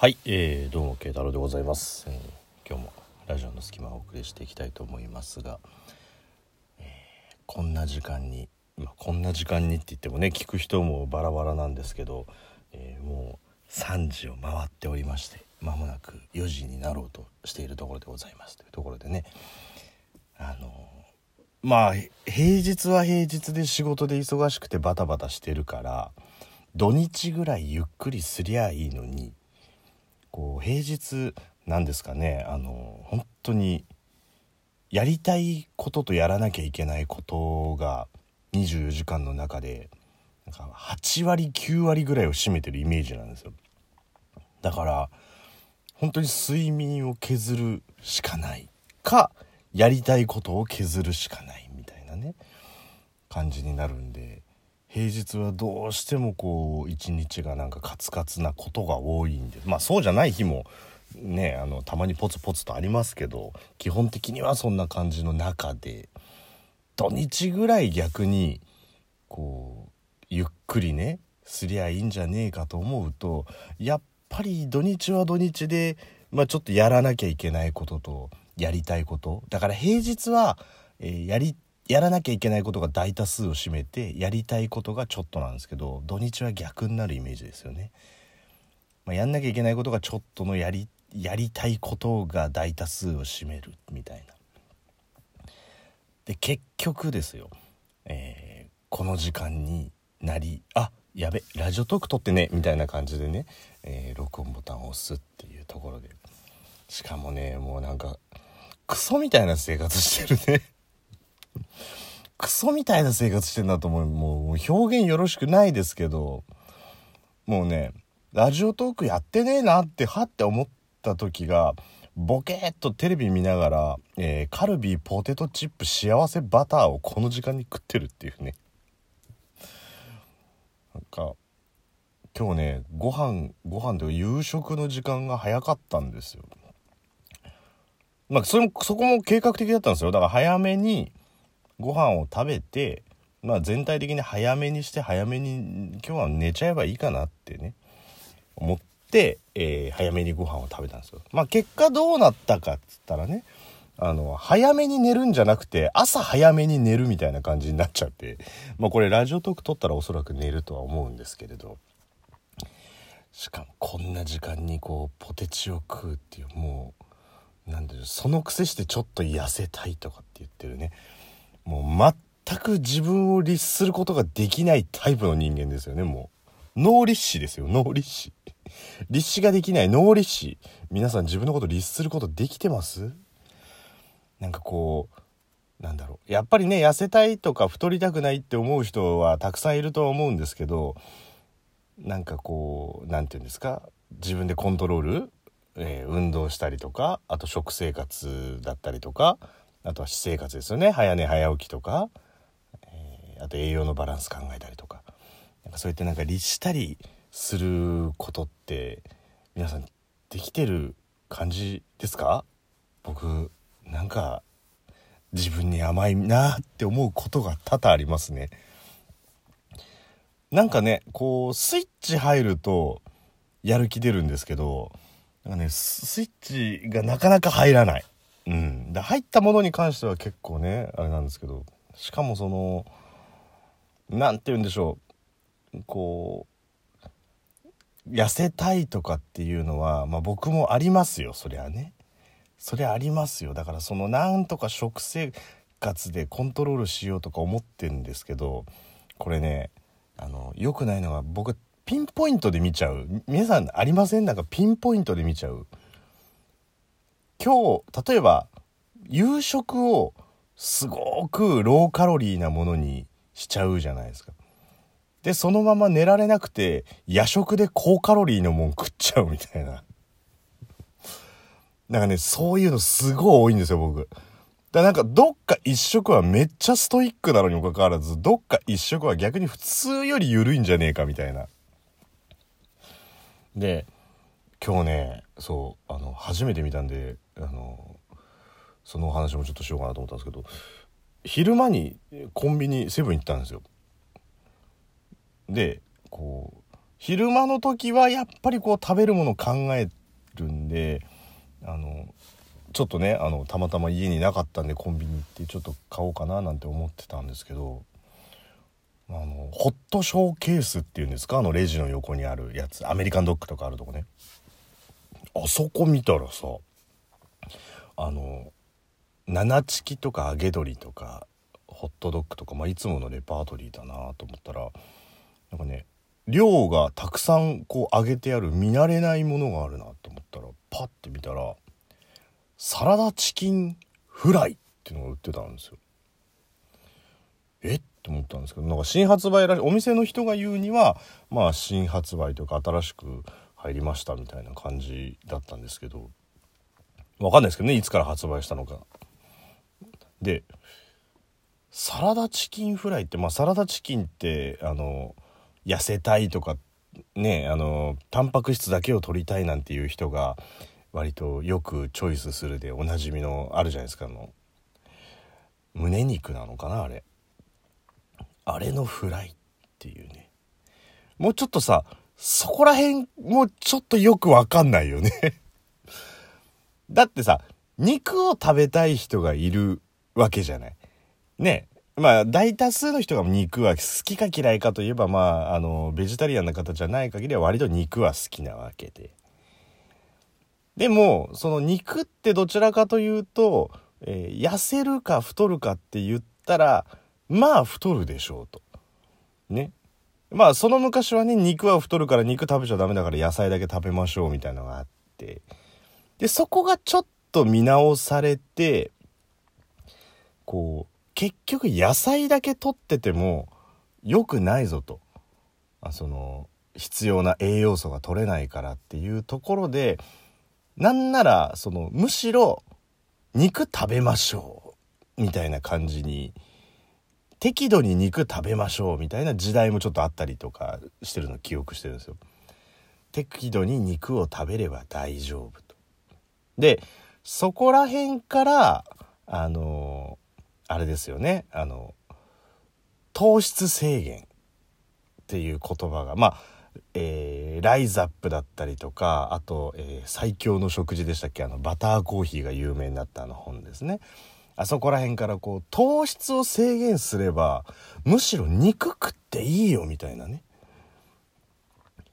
はい、えー、どうも慶太郎でございます、えー今日もラジオの隙間をお送りしていきたいと思いますが、えーこんな時間に、まあ、こんな時間にって言ってもね聞く人もバラバラなんですけど、えーもう3時を回っておりまして間もなく4時になろうとしているところでございます。というところでねあのまあ平日は平日で仕事で忙しくてバタバタしてるから土日ぐらいゆっくりすりゃいいのにこう平日なんですかね。あの本当にやりたいこととやらなきゃいけないことが24時間の中でなんか8割9割ぐらいを占めてるイメージなんですよ。だから本当に睡眠を削るしかないかやりたいことを削るしかないみたいなね感じになるんで平日はどうしてもこう一日がなんかカツカツなことが多いんでまあそうじゃない日もねあのたまにポツポツとありますけど基本的にはそんな感じの中で土日ぐらい逆にこうゆっくりねすりゃいいんじゃねえかと思うとやっぱり土日は土日で、まあ、ちょっとやらなきゃいけないこととやりたいこと。だから平日は、えーやりやらなきゃいけないことが大多数を占めてやりたいことがちょっとなんですけど土日は逆になるイメージですよね。まあ、やんなきゃいけないことがちょっとのやりやりたいことが大多数を占めるみたいな。で結局ですよ、えーこの時間になりあやべラジオトーク撮ってねみたいな感じでね、えー録音ボタンを押すっていうところでしかもねもうなんかクソみたいな生活してるねクソみたいな生活してんだと思う。もう表現よろしくないですけど。もうねラジオトークやってねえなってはって思った時がボケーっとテレビ見ながら、えーカルビーポテトチップ幸せバターをこの時間に食ってるっていうね。なんか今日ねご飯ご飯とか夕食の時間が早かったんですよ。まあそれもそこも計画的だったんですよ。だから早めにご飯を食べてまあ全体的に早めにして早めに今日は寝ちゃえばいいかなってね思って、えー早めにご飯を食べたんですよ。まあ結果どうなったかっつったらねあの早めに寝るんじゃなくて朝早めに寝るみたいな感じになっちゃってまあこれラジオトーク撮ったらおそらく寝るとは思うんですけれど。しかもこんな時間にこうポテチを食うっていうもうなんでしょうそのくせしてちょっと痩せたいとかって言ってるね。もう全く自分を律することができないタイプの人間ですよねもう。脳律師ですよ脳律師。律師ができない脳律師。皆さん自分のこと律することできてます？なんかこうなんだろう。やっぱりね痩せたいとか太りたくないって思う人はたくさんいるとは思うんですけどなんかこうなんて言うんですか？自分でコントロール、えー運動したりとかあと食生活だったりとかあとは私生活ですよね早寝早起きとか、えーあと栄養のバランス考えたりとかなんかそうやってなんか律したりすることって皆さんできてる感じですか？僕なんか自分に甘いなって思うことが多々ありますね。なんかねこうスイッチ入るとやる気出るんですけどなんかねススイッチがなかなか入らない。うん、で入ったものに関しては結構ねあれなんですけどしかもそのなんて言うんでしょう。こう痩せたいとかっていうのは、まあ、僕もありますよそりゃね。そりゃありますよ。だからそのなんとか食生活でコントロールしようとか思ってんですけどこれねあの良くないのが僕ピンポイントで見ちゃう。皆さんありません？なんかピンポイントで見ちゃう。今日例えば夕食をすごくローカロリーなものにしちゃうじゃないですか。でそのまま寝られなくて夜食で高カロリーのもん食っちゃうみたいな。なんかねそういうのすごい多いんですよ僕。だからなんかどっか一食はめっちゃストイックなのにもかかわらずどっか一食は逆に普通より緩いんじゃねえかみたいな。で今日ねそうあの初めて見たんであのそのお話もちょっとしようかなと思ったんですけど昼間にコンビニセブン行ったんですよ。でこう昼間の時はやっぱりこう食べるもの考えるんであのちょっとねあのたまたま家になかったんでコンビニ行ってちょっと買おうかななんて思ってたんですけどあのホットショーケースっていうんですか？あのレジの横にあるやつ。アメリカンドッグとかあるとこね。あそこ見たらさあの七チキとか揚げ鶏とかホットドッグとか、まあ、いつものレパートリーだなと思ったらなんかね量がたくさんこう揚げてある見慣れないものがあるなと思ったらパッて見たらサラダチキンフライっていうのが売ってたんですよ。えっ？て思ったんですけどなんか新発売らしいお店の人が言うにはまあ新発売とか新しく入りましたみたいな感じだったんですけどわかんないですけどねいつから発売したのか。でサラダチキンフライってまあサラダチキンってあの痩せたいとかねあのタンパク質だけを取りたいなんていう人が割とよくチョイスするでおなじみのあるじゃないですかあの胸肉なのかなあれあれのフライっていうねもうちょっとさそこら辺もちょっとよくわかんないよね だってさ肉を食べたい人がいるわけじゃないねまあ大多数の人が肉は好きか嫌いかといえばまああのベジタリアンな方じゃない限りは割と肉は好きなわけででもその肉ってどちらかというと、えー、痩せるか太るかって言ったらまあ太るでしょうと。ね。まあその昔はね肉は太るから肉食べちゃダメだから野菜だけ食べましょうみたいなのがあって。でそこがちょっと見直されてこう結局野菜だけ取ってても良くないぞと。あその必要な栄養素が取れないからっていうところでなんならそのむしろ肉食べましょうみたいな感じに適度に肉食べましょうみたいな時代もちょっとあったりとかしてるの記憶してるんですよ。適度に肉を食べれば大丈夫と。でそこら辺からあのあれですよねあの糖質制限っていう言葉がまあえー、ライザップだったりとかあと、えー、最強の食事でしたっけ？あのバターコーヒーが有名になったあの本ですねあそこら辺からこう糖質を制限すればむしろ肉食っていいよみたいなね。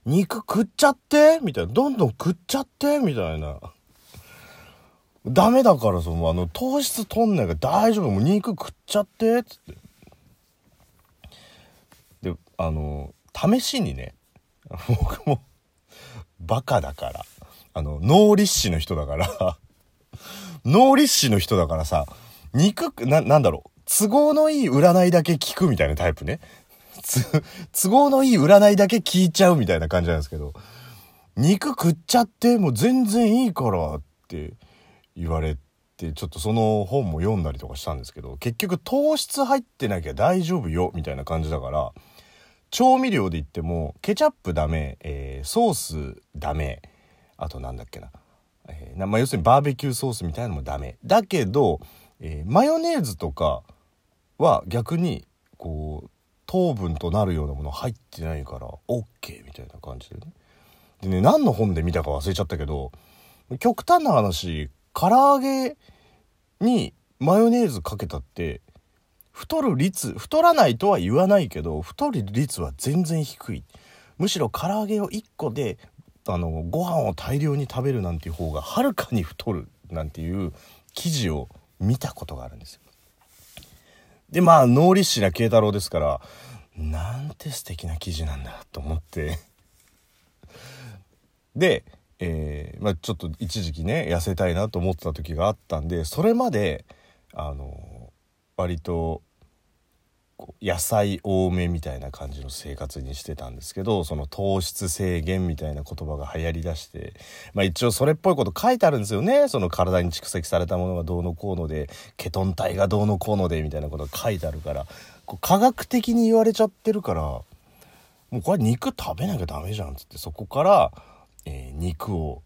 肉食っちゃって？みたいな。どんどん食っちゃって？みたいな。ダメだからそのあの糖質取んないから大丈夫。もう肉食っちゃってっつって。であの試しにね 僕もバカだから。あの、脳立志の人だから。脳立志の人だからさ、肉、な、なんだろう。都合のいい占いだけ聞くみたいなタイプね。都合のいい占いだけ聞いちゃうみたいな感じなんですけど、肉食っちゃってもう全然いいからって言われて、ちょっとその本も読んだりとかしたんですけど、結局糖質入ってなきゃ大丈夫よみたいな感じだから、調味料で言ってもケチャップダメ、えー、ソースダメあとなんだっけな,、えー、まあ、要するにバーベキューソースみたいなのもダメだけど、えー、マヨネーズとかは逆にこう糖分となるようなもの入ってないから OK みたいな感じでね。でね何の本で見たか忘れちゃったけど極端な話唐揚げにマヨネーズかけたって太る率太らないとは言わないけど太る率は全然低いむしろ唐揚げを1個であのご飯を大量に食べるなんていう方がはるかに太るなんていう記事を見たことがあるんですよ。でまあノーリッシュな慶太郎ですからなんて素敵な記事なんだと思ってで、えー、まあ、ちょっと一時期ね痩せたいなと思ってた時があったんでそれまであの割と野菜多めみたいな感じの生活にしてたんですけどその糖質制限みたいな言葉が流行りだしてまあ一応それっぽいこと書いてあるんですよねその体に蓄積されたものがどうのこうのでケトン体がどうのこうのでみたいなことが書いてあるからこう科学的に言われちゃってるからもうこれ肉食べなきゃダメじゃんっつってそこから、えー、肉を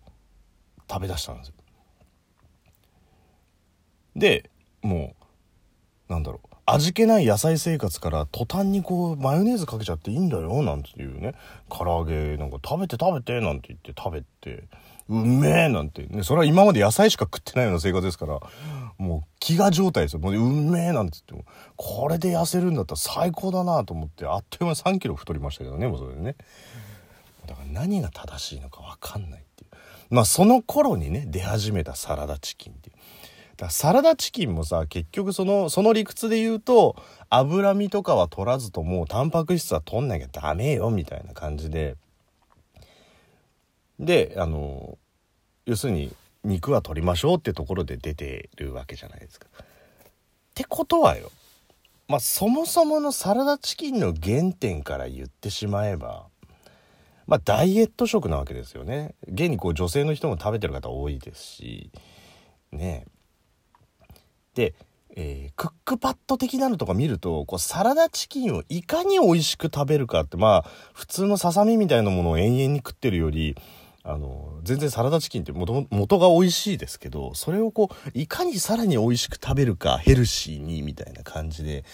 食べだしたんですよ。でもうなんだろう味気ない野菜生活から途端にこうマヨネーズかけちゃっていいんだよなんていうね。唐揚げなんか食べて食べてなんて言って食べて。うめえなんてねそれは今まで野菜しか食ってないような生活ですからもう飢餓状態ですよ。もううめえなんて言っても。これで痩せるんだったら最高だなと思ってあっという間に3キロ太りましたけどねもうそれでね。だから何が正しいのか分かんないっていう。まあその頃にね出始めたサラダチキンっていう。だサラダチキンもさ結局そのその理屈で言うと脂身とかは取らずともタンパク質は取んなきゃダメよみたいな感じでであの要するに肉は取りましょうってところで出てるわけじゃないですか。ってことはよまあそもそものサラダチキンの原点から言ってしまえばまあダイエット食なわけですよね。現にこう女性の人も食べてる方多いですしねで、えー、クックパッド的なのとか見るとこうサラダチキンをいかに美味しく食べるかってまあ普通のささみみたいなものを延々に食ってるよりあの全然サラダチキンって元元が美味しいですけどそれをこういかにさらに美味しく食べるかヘルシーにみたいな感じで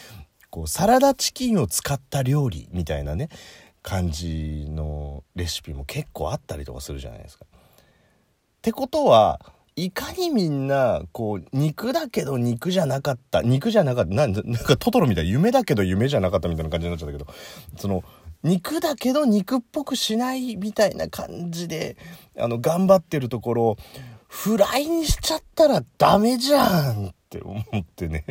こうサラダチキンを使った料理みたいなね感じのレシピも結構あったりとかするじゃないですか。ってことはいかにみんなこう肉だけど肉じゃなかった肉じゃなかったなんかトトロみたいな夢だけど夢じゃなかったみたいな感じになっちゃったけどその肉だけど肉っぽくしないみたいな感じであの頑張ってるところフライにしちゃったらダメじゃんって思ってね。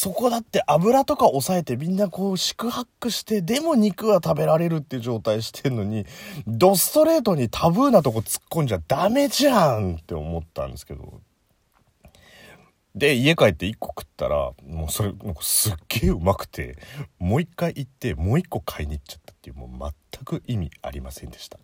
そこだって油とか抑えてみんなこう四苦八苦してでも肉は食べられるっていう状態してんのにドストレートにタブーなとこ突っ込んじゃダメじゃんって思ったんですけど。で家帰って1個食ったらもうそれなんかすっげえうまくてもう一回行ってもう1個買いに行っちゃったっていうもう全く意味ありませんでした。